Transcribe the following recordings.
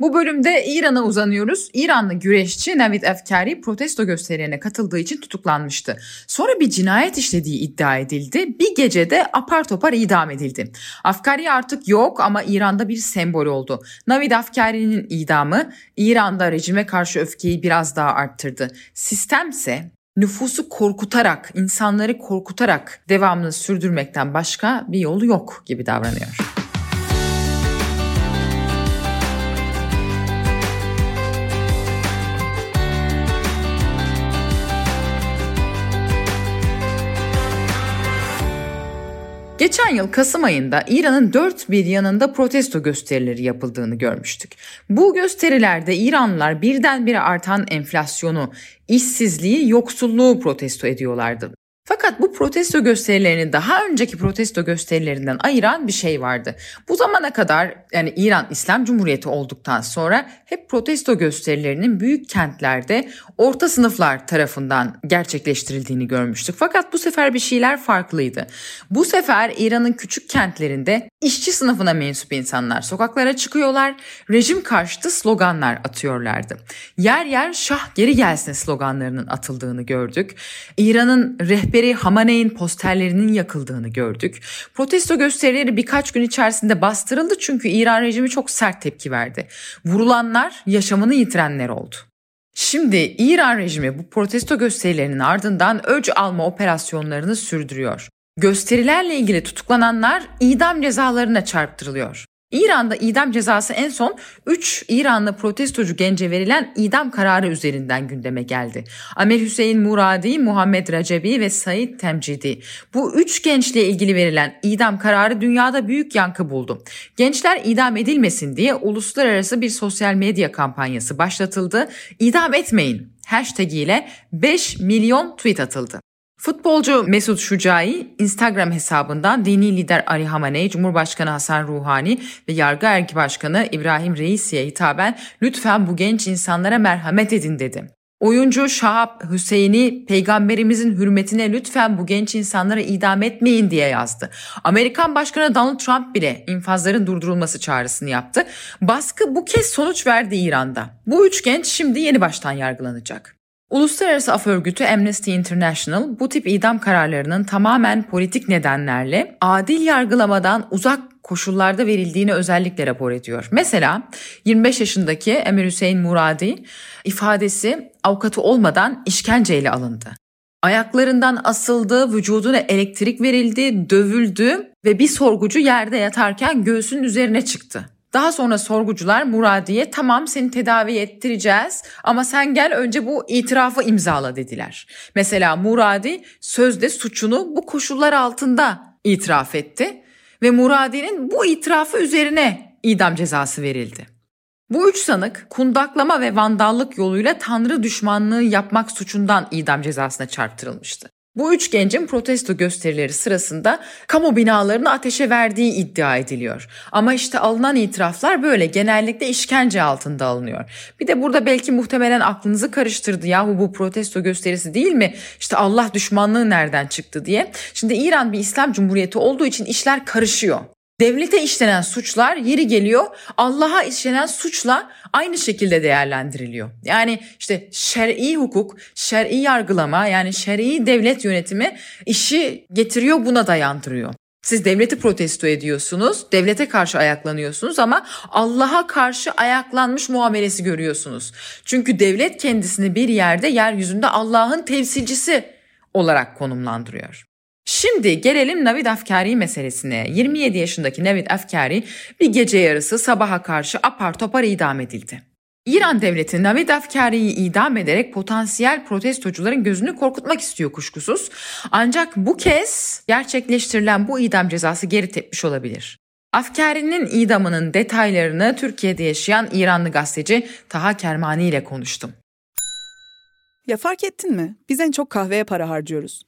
Bu bölümde İran'a uzanıyoruz. İranlı güreşçi Navid Afkari protesto gösterilerine katıldığı için tutuklanmıştı. Sonra bir cinayet işlediği iddia edildi. Bir gecede apar topar idam edildi. Afkari artık yok ama İran'da bir sembol oldu. Navid Afkari'nin idamı İran'da rejime karşı öfkeyi biraz daha arttırdı. Sistemse nüfusu korkutarak, insanları korkutarak devamını sürdürmekten başka bir yolu yok gibi davranıyor. Geçen yıl Kasım ayında İran'ın dört bir yanında protesto gösterileri yapıldığını görmüştük. Bu gösterilerde İranlılar birdenbire artan enflasyonu, işsizliği, yoksulluğu protesto ediyorlardı. Fakat bu protesto gösterilerini daha önceki protesto gösterilerinden ayıran bir şey vardı. Bu zamana kadar yani İran İslam Cumhuriyeti olduktan sonra hep protesto gösterilerinin büyük kentlerde orta sınıflar tarafından gerçekleştirildiğini görmüştük. Fakat bu sefer bir şeyler farklıydı. Bu sefer İran'ın küçük kentlerinde işçi sınıfına mensup insanlar sokaklara çıkıyorlar, rejim karşıtı sloganlar atıyorlardı. Yer yer şah geri gelsin sloganlarının atıldığını gördük. İran'ın rehberi Hamaney'in posterlerinin yakıldığını gördük. Protesto gösterileri birkaç gün içerisinde bastırıldı çünkü İran rejimi çok sert tepki verdi. Vurulanlar yaşamını yitirenler oldu. Şimdi İran rejimi bu protesto gösterilerinin ardından öc alma operasyonlarını sürdürüyor. Gösterilerle ilgili tutuklananlar idam cezalarına çarptırılıyor. İran'da idam cezası en son 3 İranlı protestocu gence verilen idam kararı üzerinden gündeme geldi. Amir Hüseyin Muradi, Muhammed Racebi ve Said Temcidi. Bu 3 gençle ilgili verilen idam kararı dünyada büyük yankı buldu. Gençler idam edilmesin diye uluslararası bir sosyal medya kampanyası başlatıldı. İdam etmeyin hashtag ile 5 milyon tweet atıldı. Futbolcu Mesut Şucai Instagram hesabından dini lider Ali Hamaney, Cumhurbaşkanı Hasan Ruhani ve Yargı Erki Başkanı İbrahim Reisi'ye hitaben lütfen bu genç insanlara merhamet edin dedi. Oyuncu Şahap Hüseyin'i peygamberimizin hürmetine lütfen bu genç insanlara idam etmeyin diye yazdı. Amerikan Başkanı Donald Trump bile infazların durdurulması çağrısını yaptı. Baskı bu kez sonuç verdi İran'da. Bu üç genç şimdi yeni baştan yargılanacak. Uluslararası Af Örgütü Amnesty International bu tip idam kararlarının tamamen politik nedenlerle adil yargılamadan uzak koşullarda verildiğini özellikle rapor ediyor. Mesela 25 yaşındaki Emir Hüseyin Muradi ifadesi avukatı olmadan işkenceyle alındı. Ayaklarından asıldı, vücuduna elektrik verildi, dövüldü ve bir sorgucu yerde yatarken göğsünün üzerine çıktı. Daha sonra sorgucular Muradi'ye tamam seni tedavi ettireceğiz ama sen gel önce bu itirafı imzala dediler. Mesela Muradi sözde suçunu bu koşullar altında itiraf etti ve Muradi'nin bu itirafı üzerine idam cezası verildi. Bu üç sanık kundaklama ve vandallık yoluyla tanrı düşmanlığı yapmak suçundan idam cezasına çarptırılmıştı. Bu üç gencin protesto gösterileri sırasında kamu binalarını ateşe verdiği iddia ediliyor. Ama işte alınan itiraflar böyle genellikle işkence altında alınıyor. Bir de burada belki muhtemelen aklınızı karıştırdı yahu bu protesto gösterisi değil mi? İşte Allah düşmanlığı nereden çıktı diye. Şimdi İran bir İslam Cumhuriyeti olduğu için işler karışıyor. Devlete işlenen suçlar yeri geliyor Allah'a işlenen suçla aynı şekilde değerlendiriliyor. Yani işte şer'i hukuk, şer'i yargılama yani şer'i devlet yönetimi işi getiriyor buna dayandırıyor. Siz devleti protesto ediyorsunuz, devlete karşı ayaklanıyorsunuz ama Allah'a karşı ayaklanmış muamelesi görüyorsunuz. Çünkü devlet kendisini bir yerde yeryüzünde Allah'ın temsilcisi olarak konumlandırıyor. Şimdi gelelim Navid Afkari meselesine. 27 yaşındaki Navid Afkari bir gece yarısı sabaha karşı apar topar idam edildi. İran devleti Navid Afkari'yi idam ederek potansiyel protestocuların gözünü korkutmak istiyor kuşkusuz. Ancak bu kez gerçekleştirilen bu idam cezası geri tepmiş olabilir. Afkari'nin idamının detaylarını Türkiye'de yaşayan İranlı gazeteci Taha Kermani ile konuştum. Ya fark ettin mi? Biz en çok kahveye para harcıyoruz.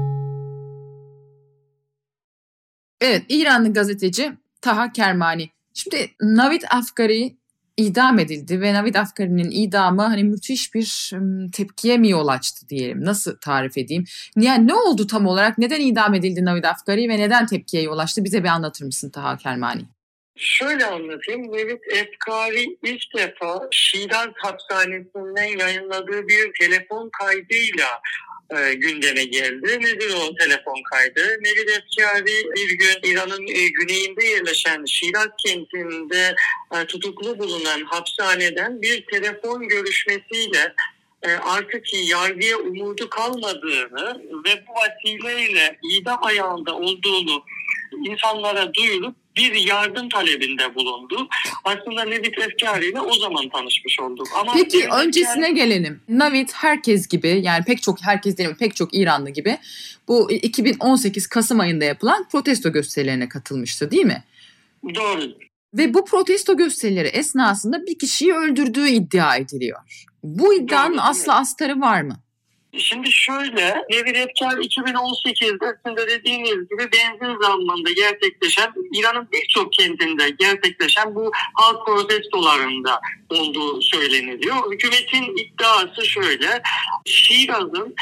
Evet, İranlı gazeteci Taha Kermani. Şimdi Navid Afkari idam edildi ve Navid Afkari'nin idamı hani müthiş bir tepkiye mi yol açtı diyelim. Nasıl tarif edeyim? Yani ne oldu tam olarak? Neden idam edildi Navid Afkari ve neden tepkiye yol açtı? Bize bir anlatır mısın Taha Kermani? Şöyle anlatayım. Navid Efkari ilk defa Şiraz hapishanesinden yayınladığı bir telefon kaydıyla e, gündeme geldi. Nedir o telefon kaydı? Nevil Efkari bir gün İran'ın e, güneyinde yerleşen Şiraz kentinde e, tutuklu bulunan hapishaneden bir telefon görüşmesiyle e, artık yargıya umudu kalmadığını ve bu vasileyle idam ayağında olduğunu insanlara duyurup bir yardım talebinde bulundu. Aslında Nevit Efkari ile o zaman tanışmış olduk. Ama Peki Nevit öncesine Efkari... gelelim. Navit herkes gibi yani pek çok herkes değil pek çok İranlı gibi bu 2018 Kasım ayında yapılan protesto gösterilerine katılmıştı değil mi? Doğru. Ve bu protesto gösterileri esnasında bir kişiyi öldürdüğü iddia ediliyor. Bu iddianın Doğru, aslı astarı var mı? Şimdi şöyle, Nevir Efkar 2018'de sizin de dediğiniz gibi benzin zammında gerçekleşen, İran'ın birçok kentinde gerçekleşen bu halk protestolarında olduğu söyleniliyor. Hükümetin iddiası şöyle, Şiraz'ın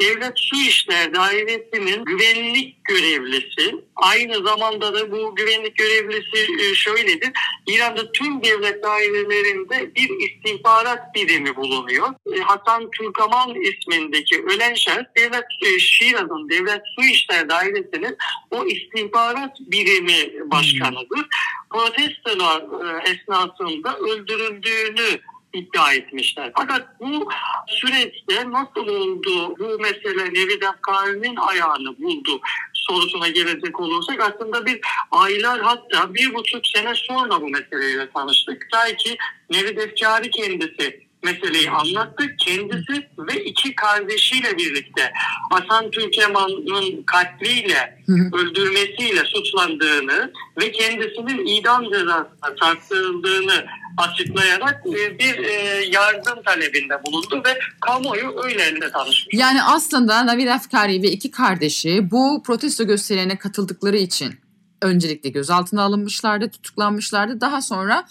Devlet Su İşler Dairesi'nin güvenlik görevlisi, aynı zamanda da bu güvenlik görevlisi e, şöyledir, İran'da tüm devlet dairelerinde bir istihbarat birimi bulunuyor. E, Hasan Türkaman ismindeki ölen şahıs devlet e, Şiraz'ın Devlet Su İşler Dairesi'nin o istihbarat birimi başkanıdır. Hmm. Protestolar esnasında öldürüldüğünü iddia etmişler. Fakat bu süreçte nasıl oldu bu mesele Nevid Afkari'nin ayağını buldu sorusuna gelecek olursak aslında bir aylar hatta bir buçuk sene sonra bu meseleyle tanıştık. Ta ki Nevid Efkari kendisi meseleyi anlattı. Kendisi ve iki kardeşiyle birlikte Hasan Türkeman'ın katliyle, öldürmesiyle suçlandığını ve kendisinin idam cezasına çarptırıldığını açıklayarak e, bir e, yardım talebinde bulundu ve kamuoyu öyle tanışmış. Yani aslında Navid Afkari ve iki kardeşi bu protesto gösterilerine katıldıkları için öncelikle gözaltına alınmışlardı, tutuklanmışlardı. Daha sonra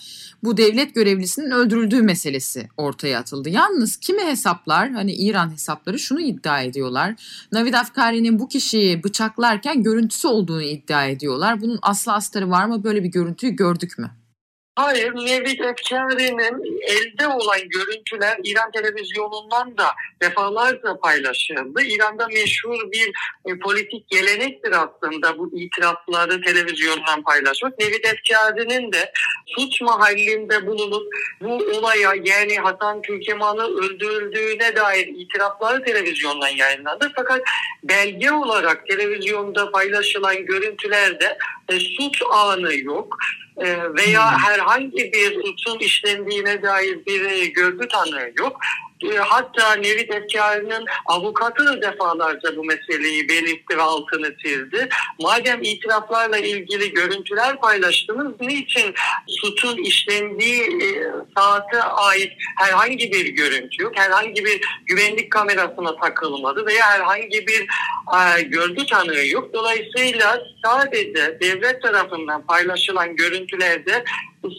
bu devlet görevlisinin öldürüldüğü meselesi ortaya atıldı. Yalnız kimi hesaplar, hani İran hesapları şunu iddia ediyorlar. Navid Afkari'nin bu kişiyi bıçaklarken görüntüsü olduğunu iddia ediyorlar. Bunun aslı astarı var mı? Böyle bir görüntüyü gördük mü? Hayır, Nevik Efkari'nin elde olan görüntüler İran televizyonundan da defalarca paylaşıldı. İran'da meşhur bir e, politik gelenektir aslında bu itirafları televizyondan paylaşmak. Nevik Efkari'nin de suç mahallinde bulunup bu olaya yani Hasan Türkeman'ı öldürüldüğüne dair itirafları televizyondan yayınlandı. Fakat belge olarak televizyonda paylaşılan görüntülerde e, suç anı yok veya hmm. herhangi bir suçun işlendiğine dair bir görgü tanığı yok. E, hatta Nevi Efkarı'nın avukatı da defalarca bu meseleyi belirtti ve altını çizdi. Madem itiraflarla ilgili görüntüler paylaştınız, niçin suçun işlendiği e, saate ait herhangi bir görüntü yok, herhangi bir güvenlik kamerasına takılmadı veya herhangi bir e, görgü tanığı yok. Dolayısıyla sadece devlet tarafından paylaşılan görüntülerde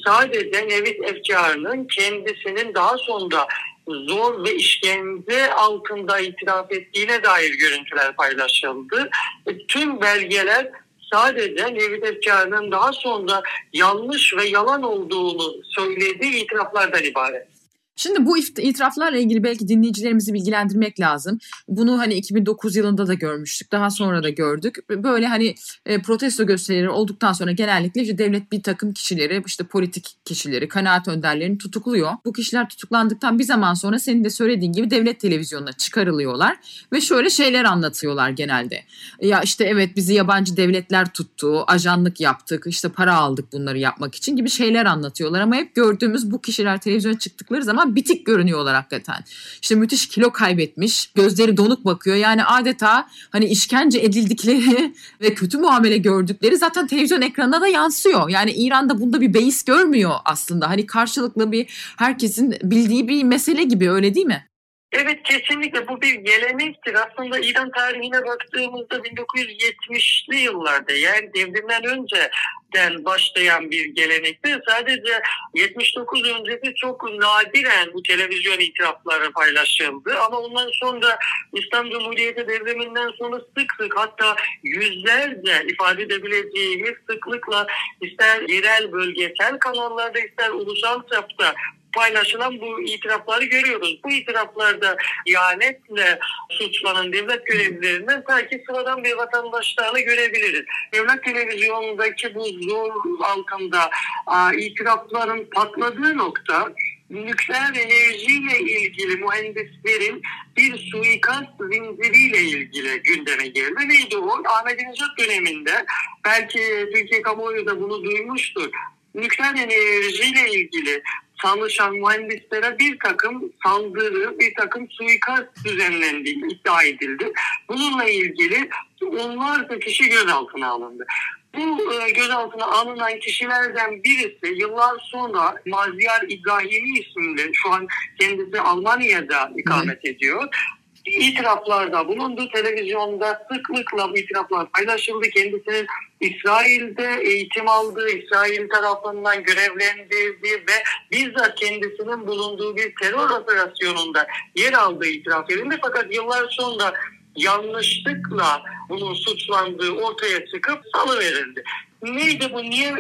sadece Nevit Efkarı'nın kendisinin daha sonra zor ve işkence altında itiraf ettiğine dair görüntüler paylaşıldı. E, tüm belgeler sadece Nevit Efkarı'nın daha sonra yanlış ve yalan olduğunu söylediği itiraflardan ibaret. Şimdi bu itiraflarla ilgili belki dinleyicilerimizi bilgilendirmek lazım. Bunu hani 2009 yılında da görmüştük. Daha sonra da gördük. Böyle hani e, protesto gösterileri olduktan sonra genellikle işte devlet bir takım kişileri, işte politik kişileri, kanaat önderlerini tutukluyor. Bu kişiler tutuklandıktan bir zaman sonra senin de söylediğin gibi devlet televizyonuna çıkarılıyorlar ve şöyle şeyler anlatıyorlar genelde. Ya işte evet bizi yabancı devletler tuttu, ajanlık yaptık, işte para aldık bunları yapmak için gibi şeyler anlatıyorlar ama hep gördüğümüz bu kişiler televizyona çıktıkları zaman bitik görünüyorlar hakikaten. İşte müthiş kilo kaybetmiş, gözleri donuk bakıyor. Yani adeta hani işkence edildikleri ve kötü muamele gördükleri zaten televizyon ekranına da yansıyor. Yani İran'da bunda bir beis görmüyor aslında. Hani karşılıklı bir herkesin bildiği bir mesele gibi öyle değil mi? Evet kesinlikle bu bir gelenektir. Aslında İran tarihine baktığımızda 1970'li yıllarda yani devrimden önceden başlayan bir gelenektir. Sadece 79 öncesi çok nadiren bu televizyon itirafları paylaşıldı. Ama ondan sonra İslam Cumhuriyeti devriminden sonra sık sık hatta yüzlerce ifade edebileceğimiz sıklıkla ister yerel bölgesel kanallarda ister ulusal çapta paylaşılan bu itirafları görüyoruz. Bu itiraflarda ihanetle suçlanan devlet görevlilerinden sanki sıradan bir vatandaşlarla görebiliriz. Devlet televizyonundaki bu zor altında itirafların patladığı nokta nükleer enerjiyle ilgili mühendislerin bir suikast zinciriyle ilgili gündeme geldi. Neydi o? Ahmet'in döneminde belki Türkiye kamuoyu da bunu duymuştur nükleer enerjiyle ilgili çalışan mühendislere bir takım saldırı, bir takım suikast düzenlendiği iddia edildi. Bununla ilgili onlarca kişi gözaltına alındı. Bu e, gözaltına alınan kişilerden birisi yıllar sonra Maziyar İbrahimi isimli şu an kendisi Almanya'da ikamet ediyor itiraflarda bulundu. Televizyonda sıklıkla bu itiraflar paylaşıldı. Kendisinin İsrail'de eğitim aldığı, İsrail tarafından görevlendirildiği ve bizzat kendisinin bulunduğu bir terör operasyonunda yer aldığı itiraf edildi. Fakat yıllar sonra yanlışlıkla bunun suçlandığı ortaya çıkıp salıverildi. Neydi bu? Niye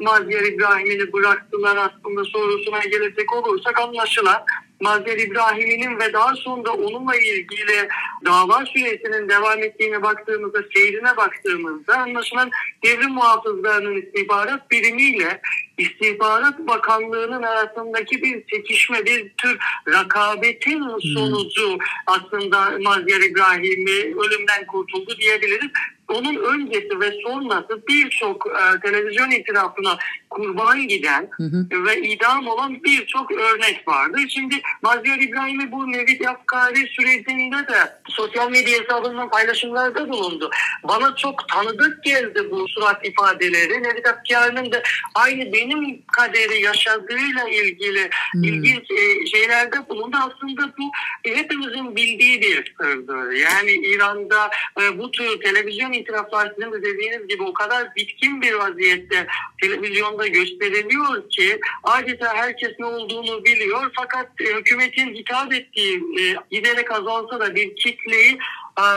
Mazhar İbrahim'i bıraktılar aslında sorusuna gelecek olursak anlaşılan Mazhar İbrahim'in ve daha sonra onunla ilgili dava süresinin devam ettiğine baktığımızda, seyrine baktığımızda anlaşılan devrim muhafızlarının istihbarat birimiyle İstihbarat Bakanlığı'nın arasındaki bir çekişme, bir tür rakabetin hmm. sonucu aslında Mazhar İbrahim'i ölümden kurtuldu diyebiliriz onun öncesi ve sonrası birçok e, televizyon itirafına kurban giden hı hı. ve idam olan birçok örnek vardı. Şimdi Mazhar İbrahim'i bu Nevid Yafkari sürecinde de sosyal medya hesabından paylaşımlarda bulundu. Bana çok tanıdık geldi bu surat ifadeleri. Nevid Yafkari'nin de aynı benim kaderi yaşadığıyla ilgili hmm. ilginç e, şeylerde bulundu. Aslında bu hepimizin bildiği bir sırdır. Yani İran'da e, bu tür televizyon itiraflar sizin de dediğiniz gibi o kadar bitkin bir vaziyette televizyonda gösteriliyor ki adeta herkes ne olduğunu biliyor fakat e, hükümetin hitap ettiği e, giderek azalsa da bir kitleyi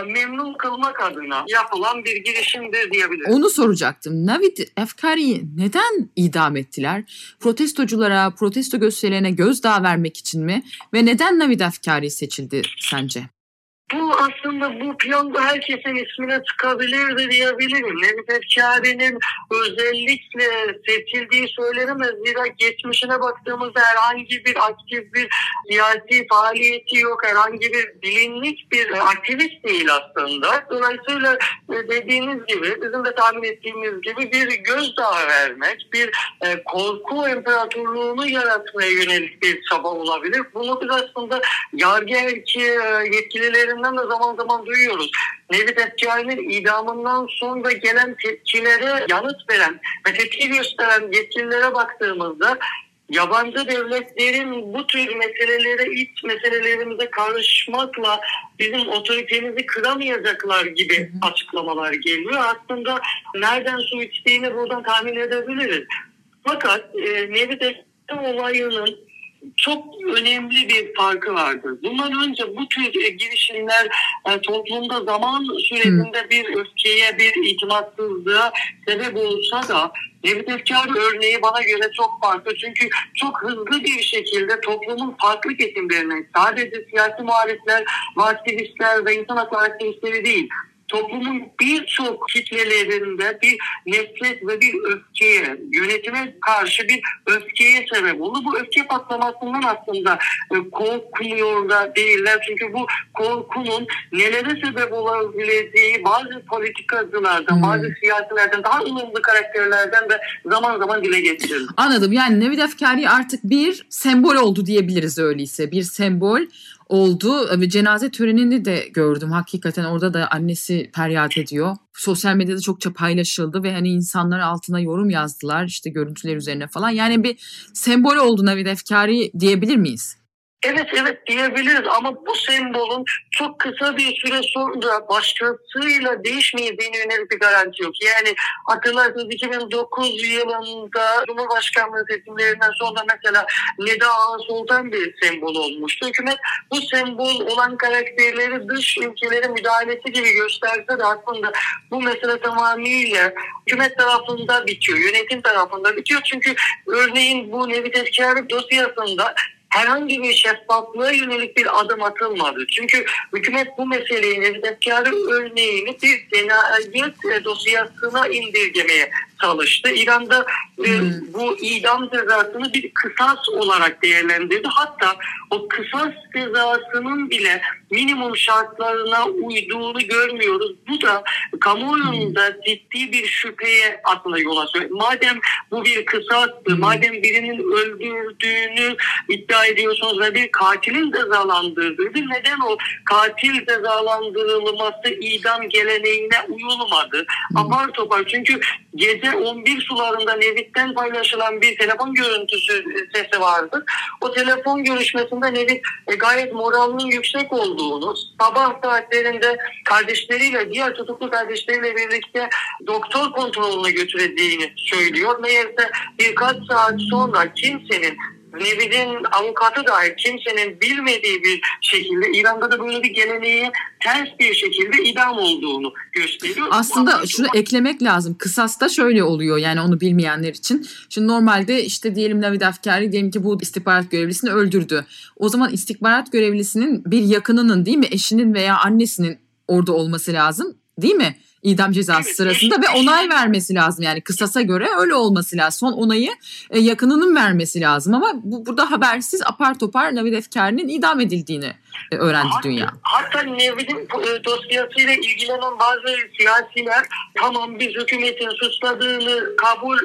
memnun kılmak adına yapılan bir girişimdir diyebilirim. Onu soracaktım. Navid Efkari'yi neden idam ettiler? Protestoculara, protesto gösterilerine gözdağı vermek için mi? Ve neden Navid Efkari seçildi sence? Bu aslında bu piyonda herkesin ismine çıkabilirdi diyebilirim. Nevit Efkari'nin özellikle seçildiği söylenemez. Zira geçmişine baktığımızda herhangi bir aktif bir siyasi faaliyeti yok. Herhangi bir bilinlik bir aktivist değil aslında. Dolayısıyla e, dediğiniz gibi bizim de tahmin ettiğimiz gibi bir gözdağı vermek, bir e, korku imparatorluğunu yaratmaya yönelik bir çaba olabilir. Bunu biz aslında yargı erki e, yetkililerinden de zaman zaman duyuyoruz. Nevit Efkari'nin idamından sonra gelen tepkilere yanıt veren ve tepki gösteren yetkililere baktığımızda yabancı devletlerin bu tür meselelere, iç meselelerimize karışmakla bizim otoritemizi kıramayacaklar gibi açıklamalar geliyor. Aslında nereden su içtiğini buradan tahmin edebiliriz. Fakat e, Nevit Efkari olayının çok önemli bir farkı vardır. Bundan önce bu tür girişimler e, toplumda zaman sürecinde bir öfkeye, bir itimatsızlığa sebep olsa da Nevit Efkar örneği bana göre çok farklı. Çünkü çok hızlı bir şekilde toplumun farklı kesimlerine sadece siyasi muhalifler, aktivistler ve insan hakları aktivistleri değil toplumun birçok kitlelerinde bir nefret ve bir öfkeye, yönetime karşı bir öfkeye sebep oldu. Bu öfke patlamasından aslında e, korkmuyor da değiller. Çünkü bu korkunun nelere sebep olabileceği bazı politikacılardan, hmm. bazı siyasilerden, daha ılımlı karakterlerden de zaman zaman dile getirildi. Anladım. Yani Nevid Efkari artık bir sembol oldu diyebiliriz öyleyse. Bir sembol oldu ve cenaze törenini de gördüm. Hakikaten orada da annesi feryat ediyor. Sosyal medyada çokça paylaşıldı ve hani insanlar altına yorum yazdılar işte görüntüler üzerine falan. Yani bir sembol oldu Navid Efkari diyebilir miyiz? Evet evet diyebiliriz ama bu sembolün çok kısa bir süre sonra başkasıyla değişmeyeceğine yönelik bir garanti yok. Yani hatırlarsınız 2009 yılında Cumhurbaşkanlığı seçimlerinden sonra mesela Neda Ağasol'dan bir sembol olmuştu. Hükümet bu sembol olan karakterleri dış ülkelerin müdahalesi gibi gösterse de aslında bu mesele tamamıyla hükümet tarafında bitiyor, yönetim tarafında bitiyor. Çünkü örneğin bu Nevi Tezkârı dosyasında herhangi bir şeffaflığa yönelik bir adım atılmadı. Çünkü hükümet bu meseleyi nezletkarı örneğini bir cinayet dosyasına indirgemeye çalıştı. İran'da e, hmm. bu idam cezasını bir kısas olarak değerlendirdi. Hatta o kısas cezasının bile minimum şartlarına uyduğunu görmüyoruz. Bu da kamuoyunda hmm. ciddi bir şüpheye aslında yol açıyor. Madem bu bir kısastı, hmm. madem birinin öldürdüğünü iddia ediyorsunuz ve bir katilin cezalandırdığı, neden o katil cezalandırılması idam geleneğine uyulmadı? Hmm. Apar topar çünkü gece 11 sularında Nevit'ten paylaşılan bir telefon görüntüsü sesi vardı. O telefon görüşmesinde Nevit e, gayet moralinin yüksek olduğunu, sabah saatlerinde kardeşleriyle, diğer tutuklu kardeşleriyle birlikte doktor kontrolüne götüreceğini söylüyor. Meğerse birkaç saat sonra kimsenin Nevid'in avukatı dair kimsenin bilmediği bir şekilde İran'da da böyle bir geleneğe ters bir şekilde idam olduğunu gösteriyor. Aslında şunu eklemek lazım. Kısasta şöyle oluyor yani onu bilmeyenler için. Şimdi normalde işte diyelim Navid Afkari diyelim ki bu istihbarat görevlisini öldürdü. O zaman istihbarat görevlisinin bir yakınının değil mi eşinin veya annesinin orada olması lazım değil mi? İdam cezası evet, sırasında ve onay vermesi lazım. Yani kısasa göre öyle olması lazım. Son onayı e, yakınının vermesi lazım ama bu, burada habersiz apar topar Navid Efkari'nin idam edildiğini e, öğrendi hatta, dünya. Hatta Navid'in e, dosyasıyla ilgilenen bazı siyasiler tamam biz hükümetin suçladığını kabul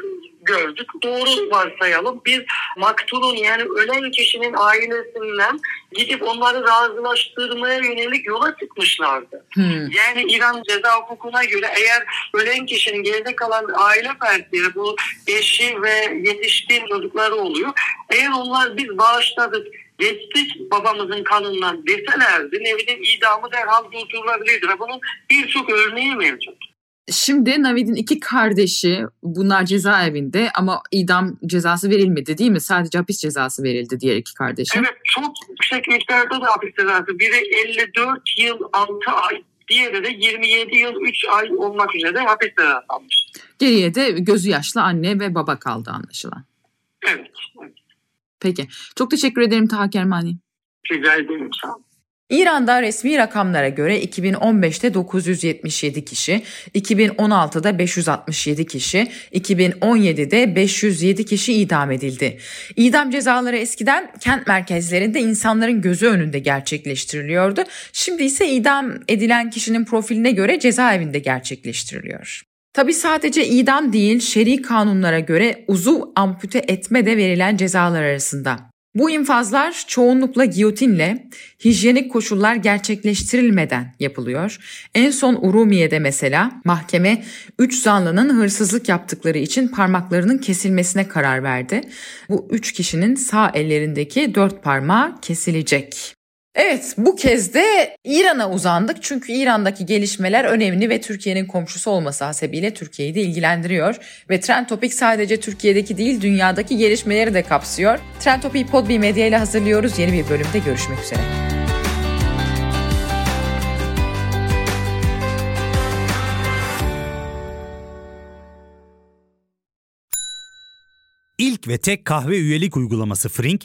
gördük. Doğru varsayalım. Biz maktulun yani ölen kişinin ailesinden gidip onları razılaştırmaya yönelik yola çıkmışlardı. Hmm. Yani İran ceza hukukuna göre eğer ölen kişinin geride kalan aile fertleri bu eşi ve yetişkin çocukları oluyor. Eğer onlar biz bağışladık geçtik babamızın kanından deselerdi Nevid'in idamı derhal durdurulabilirdi bunun birçok örneği mevcut. Şimdi Navid'in iki kardeşi bunlar cezaevinde ama idam cezası verilmedi değil mi? Sadece hapis cezası verildi diğer iki kardeşe. Evet çok yüksek miktarda da hapis cezası. Biri 54 yıl 6 ay, diğeri de 27 yıl 3 ay olmak üzere hapis cezası almış. Geriye de gözü yaşlı anne ve baba kaldı anlaşılan. Evet. Peki. Çok teşekkür ederim Taha Kermani. Rica ederim. Sağ olun. İran'da resmi rakamlara göre 2015'te 977 kişi, 2016'da 567 kişi, 2017'de 507 kişi idam edildi. İdam cezaları eskiden kent merkezlerinde insanların gözü önünde gerçekleştiriliyordu. Şimdi ise idam edilen kişinin profiline göre cezaevinde gerçekleştiriliyor. Tabi sadece idam değil, şer'i kanunlara göre uzuv ampute etme de verilen cezalar arasında. Bu infazlar çoğunlukla giyotinle hijyenik koşullar gerçekleştirilmeden yapılıyor. En son Urumiye'de mesela mahkeme 3 zanlının hırsızlık yaptıkları için parmaklarının kesilmesine karar verdi. Bu 3 kişinin sağ ellerindeki 4 parmağı kesilecek. Evet bu kez de İran'a uzandık çünkü İran'daki gelişmeler önemli ve Türkiye'nin komşusu olması hasebiyle Türkiye'yi de ilgilendiriyor. Ve Trend Topic sadece Türkiye'deki değil dünyadaki gelişmeleri de kapsıyor. Trend Topic'i Podbi Medya ile hazırlıyoruz. Yeni bir bölümde görüşmek üzere. İlk ve tek kahve üyelik uygulaması Frink,